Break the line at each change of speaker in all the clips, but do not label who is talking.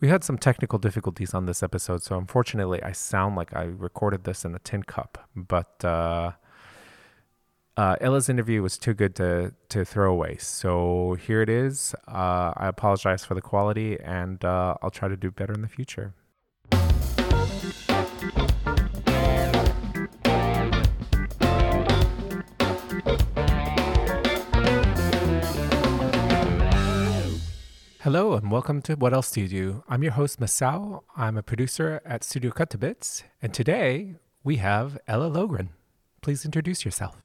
We had some technical difficulties on this episode, so unfortunately, I sound like I recorded this in a tin cup. But uh, uh, Ella's interview was too good to to throw away, so here it is. Uh, I apologize for the quality, and uh, I'll try to do better in the future. Hello and welcome to What Else Do You Do? I'm your host, Masao. I'm a producer at Studio Cut to Bits, and today we have Ella Logren. Please introduce yourself.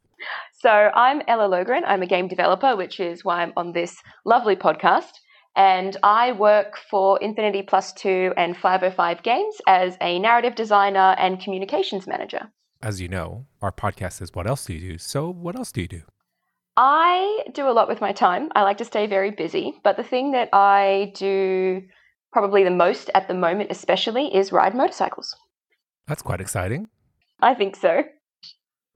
So, I'm Ella Logren. I'm a game developer, which is why I'm on this lovely podcast. And I work for Infinity Plus 2 and 505 Games as a narrative designer and communications manager.
As you know, our podcast is What Else Do You Do? So, what else do you do?
I do a lot with my time. I like to stay very busy, but the thing that I do probably the most at the moment, especially, is ride motorcycles.
That's quite exciting.
I think so.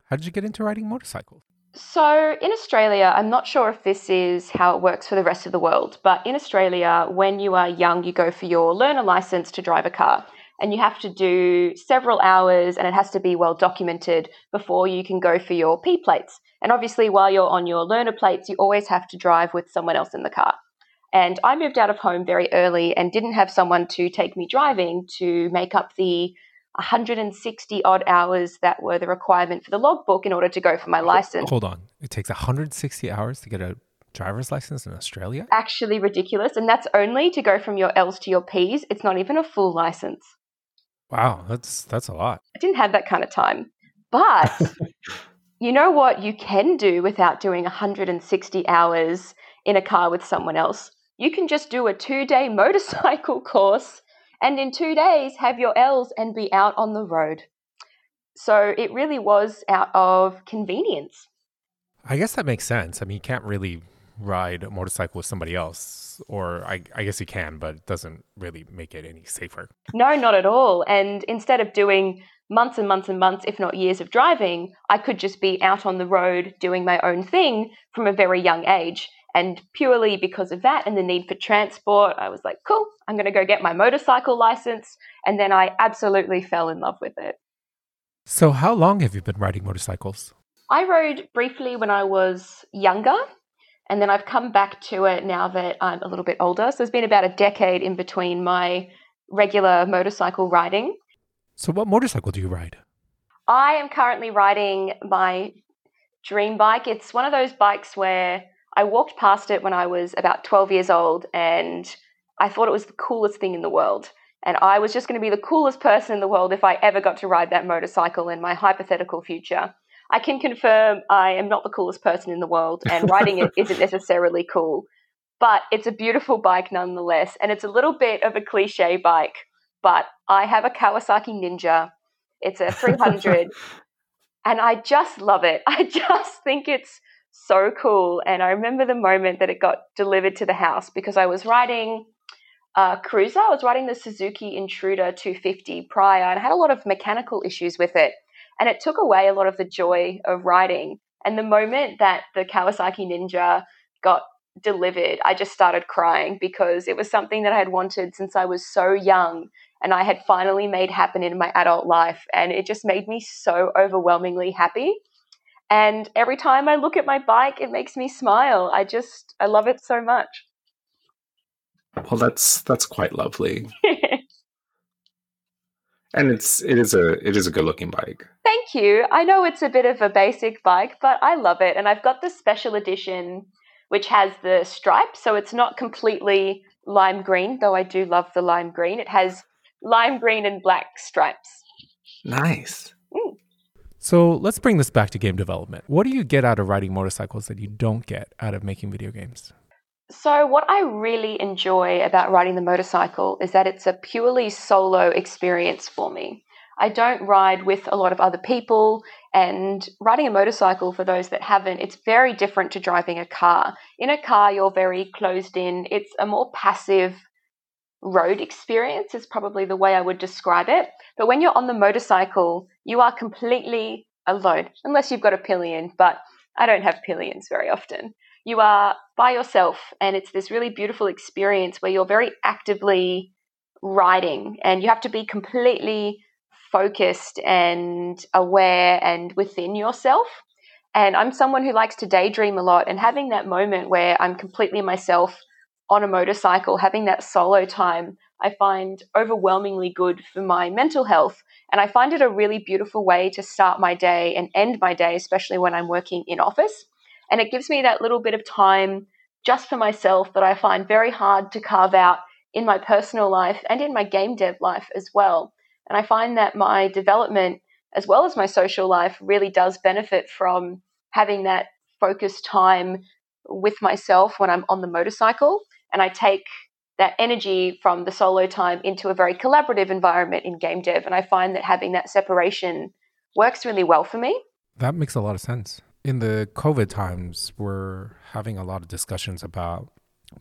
How did you get into riding motorcycles?
So, in Australia, I'm not sure if this is how it works for the rest of the world, but in Australia, when you are young, you go for your learner license to drive a car. And you have to do several hours, and it has to be well documented before you can go for your P plates. And obviously, while you're on your learner plates, you always have to drive with someone else in the car. And I moved out of home very early and didn't have someone to take me driving to make up the 160 odd hours that were the requirement for the logbook in order to go for my license.
Hold on. It takes 160 hours to get a driver's license in Australia?
Actually, ridiculous. And that's only to go from your L's to your P's. It's not even a full license.
Wow, that's that's a lot.
I didn't have that kind of time. But you know what you can do without doing 160 hours in a car with someone else? You can just do a two day motorcycle course and in two days have your L's and be out on the road. So it really was out of convenience.
I guess that makes sense. I mean, you can't really ride a motorcycle with somebody else, or I, I guess you can, but it doesn't really make it any safer.
No, not at all. And instead of doing months and months and months, if not years of driving, I could just be out on the road doing my own thing from a very young age. And purely because of that and the need for transport, I was like, cool, I'm going to go get my motorcycle license. And then I absolutely fell in love with it.
So, how long have you been riding motorcycles?
I rode briefly when I was younger, and then I've come back to it now that I'm a little bit older. So, there's been about a decade in between my regular motorcycle riding.
So, what motorcycle do you ride?
I am currently riding my dream bike. It's one of those bikes where I walked past it when I was about 12 years old and I thought it was the coolest thing in the world. And I was just going to be the coolest person in the world if I ever got to ride that motorcycle in my hypothetical future. I can confirm I am not the coolest person in the world and riding it isn't necessarily cool. But it's a beautiful bike nonetheless. And it's a little bit of a cliche bike but I have a Kawasaki Ninja. It's a 300 and I just love it. I just think it's so cool. And I remember the moment that it got delivered to the house because I was riding a cruiser. I was riding the Suzuki Intruder 250 prior and I had a lot of mechanical issues with it. And it took away a lot of the joy of riding. And the moment that the Kawasaki Ninja got delivered, I just started crying because it was something that I had wanted since I was so young and I had finally made happen in my adult life. And it just made me so overwhelmingly happy. And every time I look at my bike, it makes me smile. I just, I love it so much.
Well, that's that's quite lovely. and it's it is a it is a good looking bike.
Thank you. I know it's a bit of a basic bike, but I love it. And I've got the special edition which has the stripes, so it's not completely lime green, though I do love the lime green. It has lime green and black stripes.
Nice.
Mm.
So let's bring this back to game development. What do you get out of riding motorcycles that you don't get out of making video games?
So, what I really enjoy about riding the motorcycle is that it's a purely solo experience for me. I don't ride with a lot of other people, and riding a motorcycle, for those that haven't, it's very different to driving a car. In a car, you're very closed in, it's a more passive road experience is probably the way I would describe it. But when you're on the motorcycle, you are completely alone, unless you've got a pillion, but I don't have pillions very often. You are by yourself, and it's this really beautiful experience where you're very actively riding, and you have to be completely focused and aware and within yourself. And I'm someone who likes to daydream a lot, and having that moment where I'm completely myself on a motorcycle, having that solo time, I find overwhelmingly good for my mental health. And I find it a really beautiful way to start my day and end my day, especially when I'm working in office. And it gives me that little bit of time just for myself that I find very hard to carve out in my personal life and in my game dev life as well. And I find that my development, as well as my social life, really does benefit from having that focused time with myself when I'm on the motorcycle. And I take that energy from the solo time into a very collaborative environment in game dev. And I find that having that separation works really well for me.
That makes a lot of sense. In the COVID times, we're having a lot of discussions about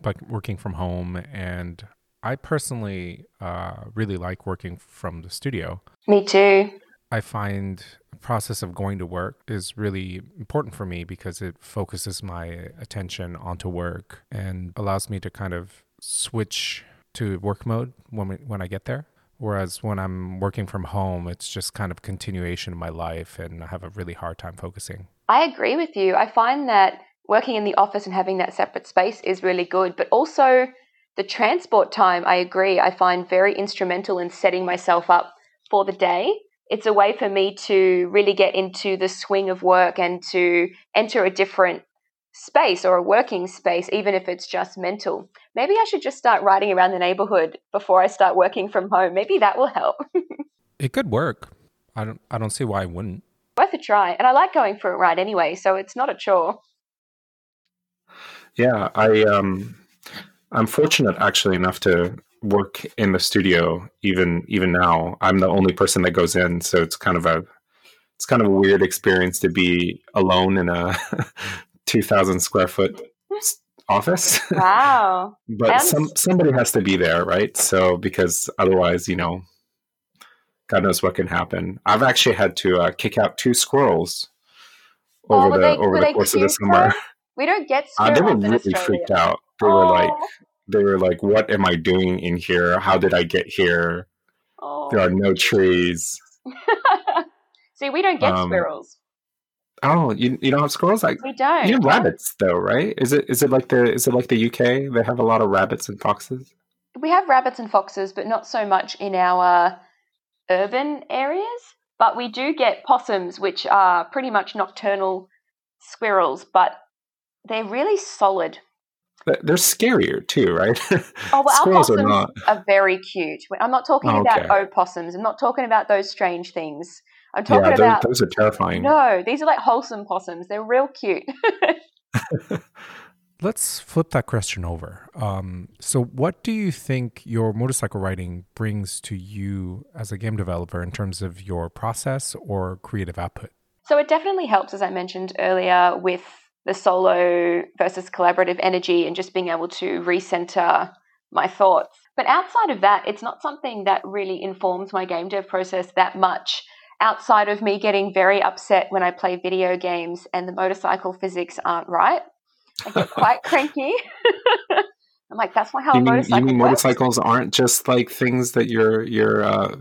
like working from home and I personally uh, really like working from the studio.
Me too.
I find the process of going to work is really important for me because it focuses my attention onto work and allows me to kind of switch to work mode when we, when I get there. Whereas when I'm working from home, it's just kind of continuation of my life and I have a really hard time focusing.
I agree with you. I find that working in the office and having that separate space is really good, but also the transport time, I agree, I find very instrumental in setting myself up for the day. It's a way for me to really get into the swing of work and to enter a different space or a working space, even if it's just mental. Maybe I should just start riding around the neighborhood before I start working from home. Maybe that will help.
it could work. I don't I don't see why it wouldn't.
Worth a try. And I like going for a ride anyway, so it's not a chore.
Yeah, I um I'm fortunate actually enough to work in the studio even even now. I'm the only person that goes in, so it's kind of a it's kind of a weird experience to be alone in a 2000 square foot office.
Wow.
but some somebody has to be there, right? So because otherwise, you know, God knows what can happen. I've actually had to uh, kick out two squirrels oh, over oh, the they, over the course of the summer.
We don't get squirrels. Uh,
they were really freaked out. They oh. were like, they were like, "What am I doing in here? How did I get here? Oh. There are no trees."
See, we don't get um, squirrels.
Oh, you you don't have squirrels? Like
we don't.
You have rabbits though, right? Is it is it like the is it like the UK? They have a lot of rabbits and foxes.
We have rabbits and foxes, but not so much in our urban areas. But we do get possums, which are pretty much nocturnal squirrels, but they're really solid.
They're scarier too, right?
Oh, well, Squirrels are, not... are very cute. I'm not talking oh, okay. about opossums. I'm not talking about those strange things. I'm talking yeah, those, about
those are terrifying.
No, these are like wholesome possums. They're real cute.
Let's flip that question over. Um, so, what do you think your motorcycle riding brings to you as a game developer in terms of your process or creative output?
So, it definitely helps, as I mentioned earlier, with the solo versus collaborative energy and just being able to recenter my thoughts. But outside of that, it's not something that really informs my game dev process that much. Outside of me getting very upset when I play video games and the motorcycle physics aren't right, I get quite cranky. I'm like, that's not how
you
a motorcycle.
You mean
works.
motorcycles aren't just like things that you're you're uh,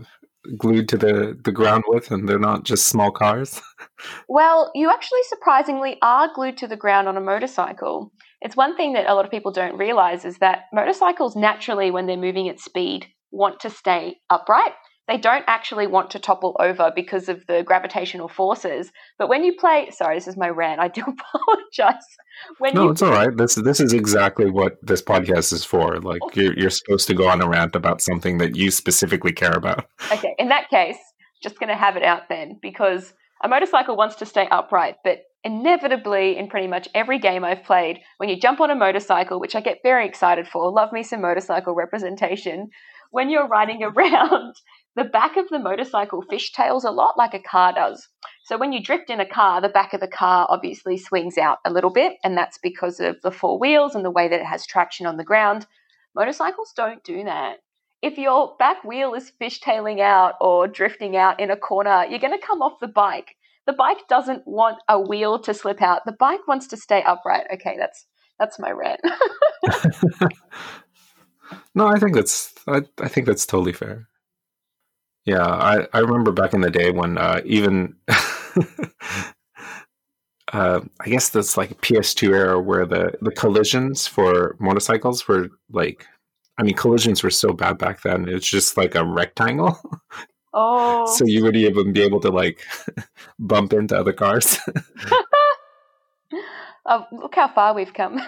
glued to the, the ground with and they're not just small cars?
well, you actually surprisingly are glued to the ground on a motorcycle. It's one thing that a lot of people don't realize is that motorcycles naturally, when they're moving at speed, want to stay upright they don't actually want to topple over because of the gravitational forces. But when you play, sorry, this is my rant. I do apologize.
When no, it's all right. This this is exactly what this podcast is for. Like you're you're supposed to go on a rant about something that you specifically care about.
Okay, in that case, just going to have it out then because a motorcycle wants to stay upright, but inevitably in pretty much every game I've played, when you jump on a motorcycle, which I get very excited for, love me some motorcycle representation. When you're riding around, the back of the motorcycle fishtails a lot like a car does. So when you drift in a car, the back of the car obviously swings out a little bit, and that's because of the four wheels and the way that it has traction on the ground. Motorcycles don't do that. If your back wheel is fishtailing out or drifting out in a corner, you're going to come off the bike. The bike doesn't want a wheel to slip out. The bike wants to stay upright. Okay, that's that's my rant.
No, I think that's I, I think that's totally fair. Yeah, I, I remember back in the day when uh, even uh, I guess that's like PS2 era where the the collisions for motorcycles were like I mean collisions were so bad back then. It's just like a rectangle.
Oh.
so you would even be able to like bump into other cars.
oh, look how far we've come.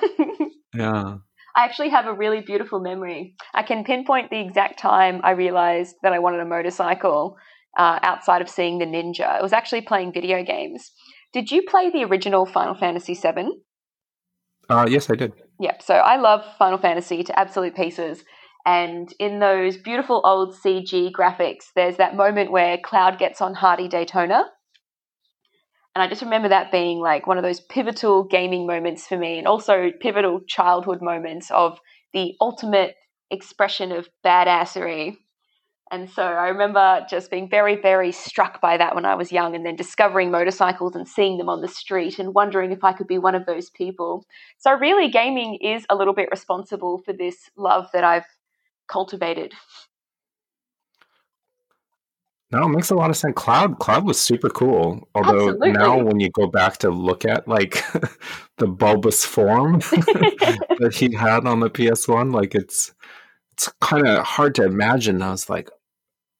yeah.
I actually have a really beautiful memory. I can pinpoint the exact time I realized that I wanted a motorcycle uh, outside of seeing the Ninja. It was actually playing video games. Did you play the original Final Fantasy VII?
Uh, yes, I did.
Yep. So I love Final Fantasy to absolute pieces. And in those beautiful old CG graphics, there's that moment where Cloud gets on Hardy Daytona. And I just remember that being like one of those pivotal gaming moments for me, and also pivotal childhood moments of the ultimate expression of badassery. And so I remember just being very, very struck by that when I was young, and then discovering motorcycles and seeing them on the street and wondering if I could be one of those people. So, really, gaming is a little bit responsible for this love that I've cultivated.
No, it makes a lot of sense. Cloud Cloud was super cool. Although
Absolutely.
now when you go back to look at like the bulbous form that he had on the PS1, like it's it's kind of hard to imagine. I was like,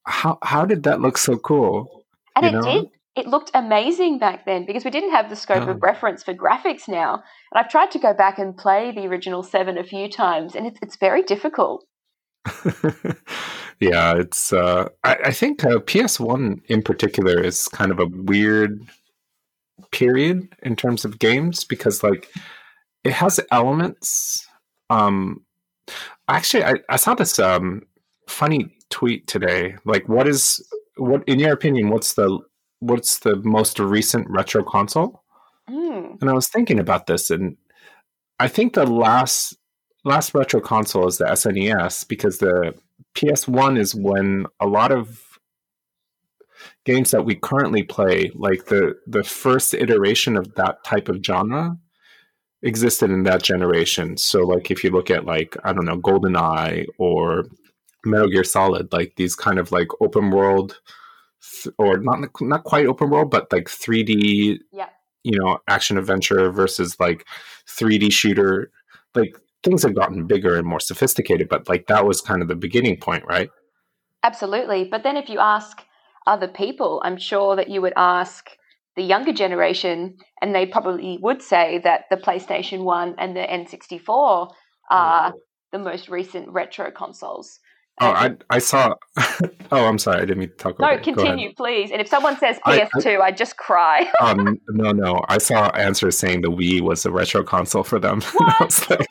how how did that look so cool?
And
You
it
know?
did. It looked amazing back then because we didn't have the scope
No.
of reference for graphics now. And I've tried to go back and play the original Seven a few times, and it's, it's very difficult.
yeah, it's. Uh, I, I think uh, PS1 in particular is kind of a weird period in terms of games because, like, it has elements. Um, actually, I, I saw this um funny tweet today. Like, what is what in your opinion? What's the what's the most recent retro console?
Mm.
And I was thinking about this, and I think the last last retro console is the SNES because the PS1 is when a lot of games that we currently play, like the the first iteration of that type of genre, existed in that generation. So, like if you look at like I don't know, GoldenEye or Metal Gear Solid, like these kind of like open world, or not not quite open world, but like 3D
Yeah.
you know action adventure versus like 3d shooter like things have gotten bigger and more sophisticated but like that was kind of the beginning point right
Absolutely. But then if you ask other people, I'm sure that you would ask the younger generation, and they probably would say that the PlayStation 1 and the N64 are mm. the most recent retro consoles.
Oh i i saw oh i'm sorry i didn't mean to talk
no. Continue, please. And if someone says
I- I-
PS2, I, just cry.
um no no i saw answers saying the wii was a retro console for them I like,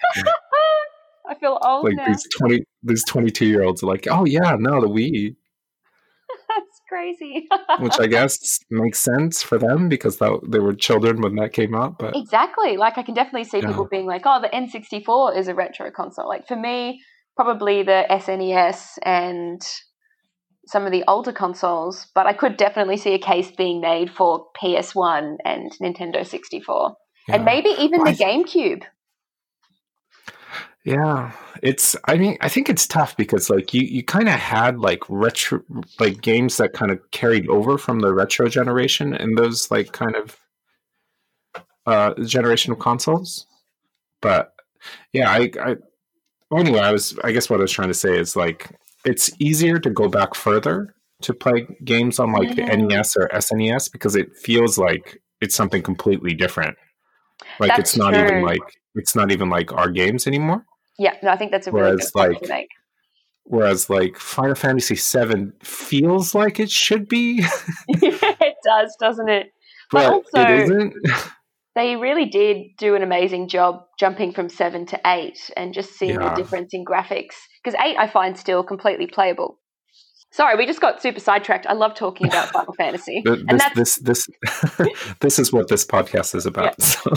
I feel old
like
now.
these 20 these 22 year olds are like oh yeah no the wii
That's crazy.
which i guess makes sense for them because that, they were children when that came out but
exactly. Like I can definitely see
Yeah.
people being like, "Oh, the N64 is a retro console." Like for me, probably the SNES and some of the older consoles, but I could definitely see a case being made for PS1 and Nintendo 64. And maybe even
Well,
the GameCube.
Yeah, it's. I mean, I think it's tough because like you, you kind of had like retro, like games that kind of carried over from the retro generation and those like kind of uh generation of consoles. But yeah, I, I. Well, anyway, I was. I guess what I was trying to say is like it's easier to go back further to play games on like the
Mhm.
NES or SNES because it feels like it's something completely different. Like
That's
it's not even like it's not even like our games anymore.
Yeah, no, I think that's a really
Whereas,
good
like,
make.
Whereas like Final Fantasy VII feels like it should be,
it does, doesn't it? But
but
also-
it isn't.
They really did do an amazing job jumping from seven to eight and just seeing
Yeah.
the difference in graphics. Because eight, I find still completely playable. Sorry, we just got super sidetracked. I love talking about Final Fantasy,
Th-
and that's
this this this is what this podcast is about. So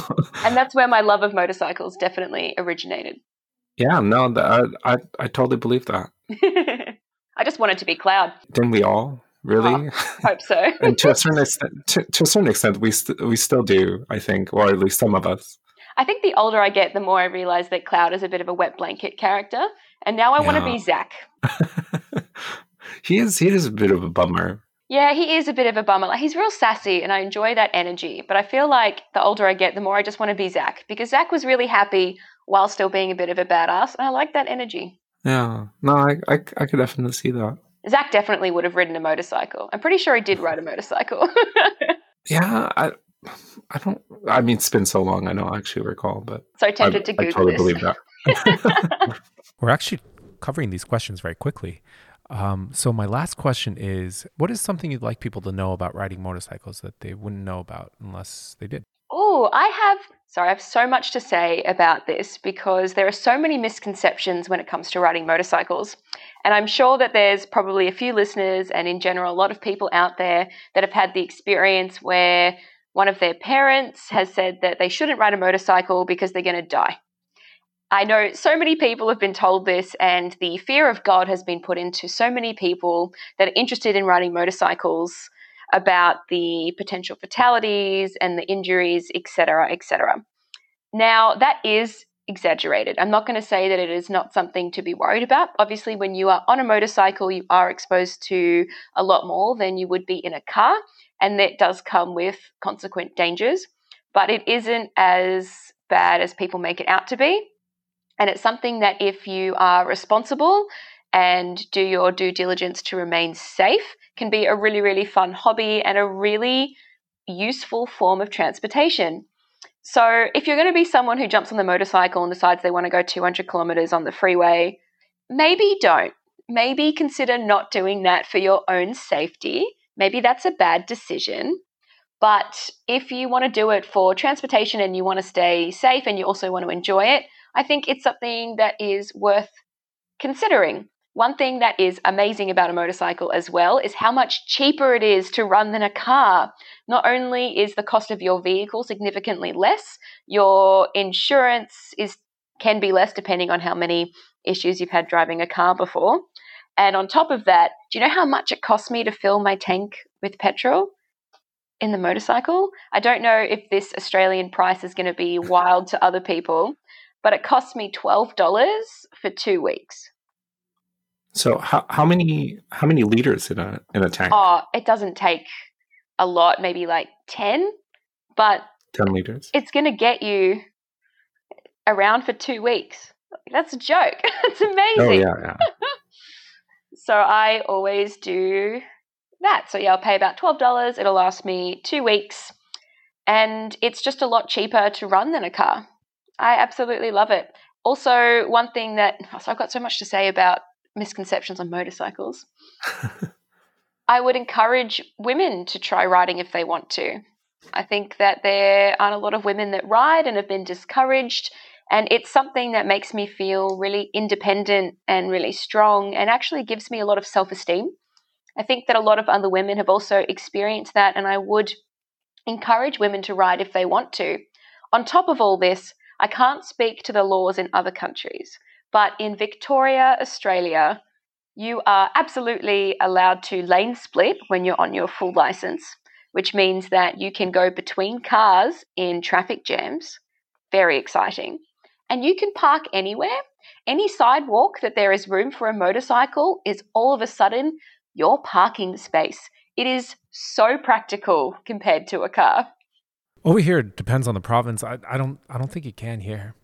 and that's where my love of motorcycles definitely originated.
yeah, no, I, I I totally believe that.
I just wanted to be Cloud.
Didn't we all really?
Uh, hope so.
and to a certain extent, to, to a certain extent, we st- we still do. I think, or at least some of us.
I think the older I get, the more I realize that Cloud is a bit of a wet blanket character. And now I want to be Zack.
he is he is a bit of a bummer.
Yeah, he is a bit of a bummer. Like he's real sassy, and I enjoy that energy. But I feel like the older I get, the more I just want to be Zack because Zack was really happy while still being a bit of a badass, and I like that energy.
Yeah. No, I I, I could definitely see that.
Zack definitely would have ridden a motorcycle. I'm pretty sure he did ride a motorcycle.
Yeah, I I don't I mean it's been so long I don't actually recall, but
so
I,
tempted to
I
Google
totally
this.
believe that.
We're actually covering these questions very quickly. Um, so my last question is, what is something you'd like people to know about riding motorcycles that they wouldn't know about unless they did?
Oh, I have. Sorry, I have so much to say about this because there are so many misconceptions when it comes to riding motorcycles. And I'm sure that there's probably a few listeners and, in general, a lot of people out there that have had the experience where one of their parents has said that they shouldn't ride a motorcycle because they're going to die. I know so many people have been told this, and the fear of God has been put into so many people that are interested in riding motorcycles about the potential fatalities and the injuries, etc., etc. Now, that is exaggerated. I'm not going to say that it is not something to be worried about. Obviously, when you are on a motorcycle, you are exposed to a lot more than you would be in a car, and that does come with consequent dangers, but it isn't as bad as people make it out to be. And it's something that if you are responsible and do your due diligence to remain safe, can be a really, really fun hobby and a really useful form of transportation. So, if you're going to be someone who jumps on the motorcycle and decides they want to go 200 kilometers on the freeway, maybe don't. Maybe consider not doing that for your own safety. Maybe that's a bad decision. But if you want to do it for transportation and you want to stay safe and you also want to enjoy it, I think it's something that is worth considering. One thing that is amazing about a motorcycle as well is how much cheaper it is to run than a car. Not only is the cost of your vehicle significantly less, your insurance is can be less depending on how many issues you've had driving a car before. And on top of that, do you know how much it cost me to fill my tank with petrol in the motorcycle? I don't know if this Australian price is going to be wild to other people, but it cost me $12 for 2 weeks.
So how how many how many liters in a in a tank?
Oh, it doesn't take a lot, maybe like 10, but
Ten liters.
it's going to get you around for 2 weeks. That's a joke. it's oh, amazing.
Oh yeah, yeah.
So I always do that. So yeah, I'll pay about twelve dollars. It'll last me two weeks, and it's just a lot cheaper to run than a car. I absolutely love it. Also, one thing that oh, so I've got so much to say about misconceptions on motorcycles. I would encourage women to try riding if they want to. I think that there aren't a lot of women that ride and have been discouraged. And it's something that makes me feel really independent and really strong and actually gives me a lot of self esteem. I think that a lot of other women have also experienced that, and I would encourage women to ride if they want to. On top of all this, I can't speak to the laws in other countries, but in Victoria, Australia, you are absolutely allowed to lane split when you're on your full license, which means that you can go between cars in traffic jams. Very exciting. And you can park anywhere. Any sidewalk that there is room for a motorcycle is all of a sudden your parking space. It is so practical compared to a car.
Over here, it depends on the province. I, I don't I don't think you can here.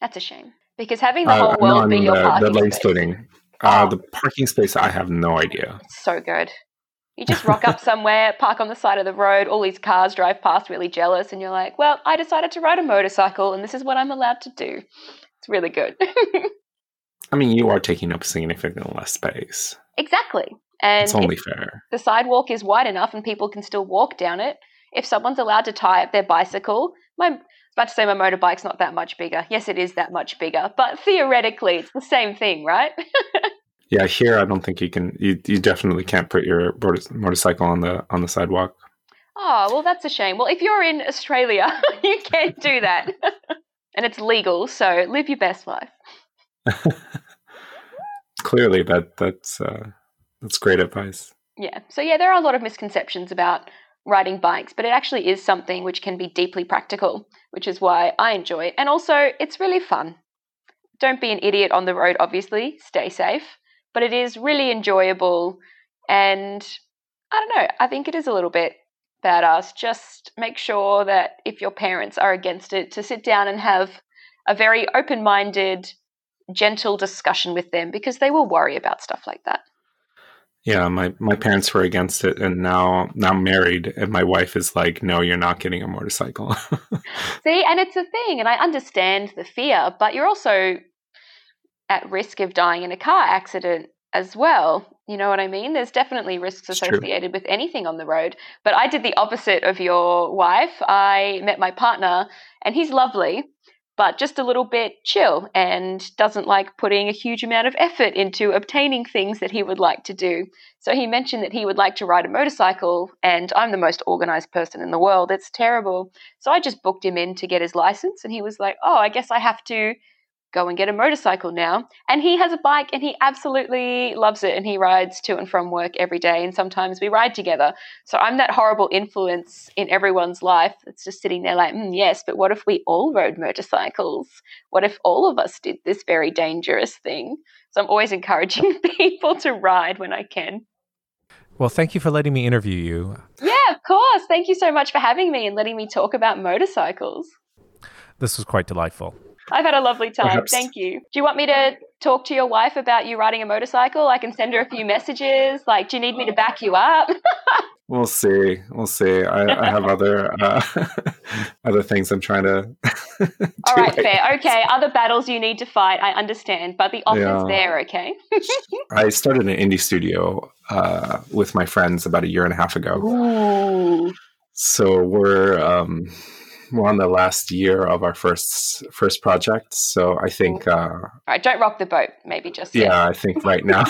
That's a shame. Because having the
Uh,
whole
no,
world
I
be your
the,
parking
the lane
space.
splitting. Uh,
Oh.
the parking space, I have no idea.
It's so good. You just rock up somewhere, park on the side of the road, all these cars drive past really jealous, and you're like, well, I decided to ride a motorcycle and this is what I'm allowed to do. It's really good.
I mean, you are taking up significantly less space.
exactly. And
it's only fair.
the sidewalk is wide enough and people can still walk down it, if someone's allowed to tie up their bicycle, my I was about to say my motorbike's not that much bigger. Yes, it is that much bigger, but theoretically, it's the same thing, right?
Yeah, here I don't think you can. You, you definitely can't put your motorcycle on the on the sidewalk.
Oh, well, that's a shame. Well, if you're in Australia, you can't do that. and it's legal, so live your best life.
Clearly, that that's uh, that's great advice.
Yeah. So, yeah, there are a lot of misconceptions about riding bikes, but it actually is something which can be deeply practical, which is why I enjoy it. And also, it's really fun. Don't be an idiot on the road, obviously, stay safe, but it is really enjoyable. And I don't know, I think it is a little bit badass. Just make sure that if your parents are against it, to sit down and have a very open minded, gentle discussion with them because they will worry about stuff like that.
Yeah, my, my parents were against it, and now now I'm married, and my wife is like, "No, you're not getting a motorcycle."
See, and it's a thing, and I understand the fear, but you're also at risk of dying in a car accident as well. You know what I mean? There's definitely risks associated with anything on the road. But I did the opposite of your wife. I met my partner, and he's lovely, but just a little bit chill and doesn't like putting a huge amount of effort into obtaining things that he would like to do. So he mentioned that he would like to ride a motorcycle, and I'm the most organized person in the world. It's terrible. So I just booked him in to get his license, and he was like, Oh, I guess I have to go and get a motorcycle now. And he has a bike and he absolutely loves it. And he rides to and from work every day. And sometimes we ride together. So I'm that horrible influence in everyone's life that's just sitting there like, mm, yes, but what if we all rode motorcycles? What if all of us did this very dangerous thing? So I'm always encouraging people to ride when I can.
Well, thank you for letting me interview you.
Yeah, of course. Thank you so much for having me and letting me talk about motorcycles.
This was quite delightful.
I've had a lovely time. Perhaps. Thank you. Do you want me to talk to your wife about you riding a motorcycle? I can send her a few messages. Like, do you need me to back you up?
we'll see. We'll see. I, I have other uh, other things I'm trying to.
All right, fair. Okay, other battles you need to fight. I understand, but the offer's yeah. there. Okay.
I started an indie studio uh, with my friends about a year and a half ago.
Ooh.
So we're. Um, we're on the last year of our first first project, so I think. Uh, All
right, don't rock the boat. Maybe just
yeah. Yet. I think right now,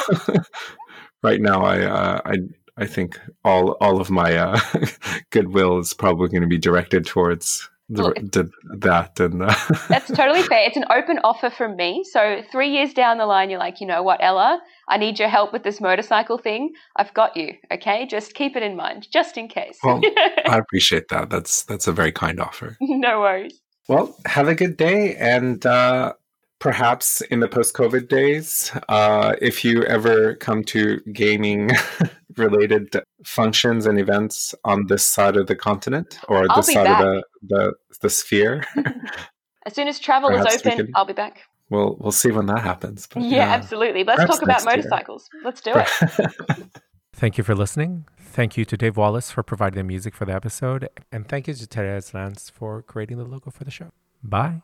right now, I uh, I I think all all of my uh, goodwill is probably going to be directed towards the, that and uh,
that's totally fair. It's an open offer from me. So three years down the line you're like you know what ella? I need your help with this motorcycle thing. I've got you okay? Just keep it in mind just in case.
Well, i appreciate that. That's that's a very kind offer.
No worries.
Well have a good day and uh perhaps in the post-COVID days, uh, if you ever come to gaming related functions and events on this side of the continent or I'll this side back. of the, the, the sphere.
as soon as travel is open, can, I'll be back.
We'll we'll see when that happens.
But, yeah, yeah, absolutely. Let's talk about motorcycles. Year. Let's do it.
Thank you for listening. Thank you to Dave Wallace for providing the music for the episode. And thank you to Therese Lance for creating the logo for the show. Bye.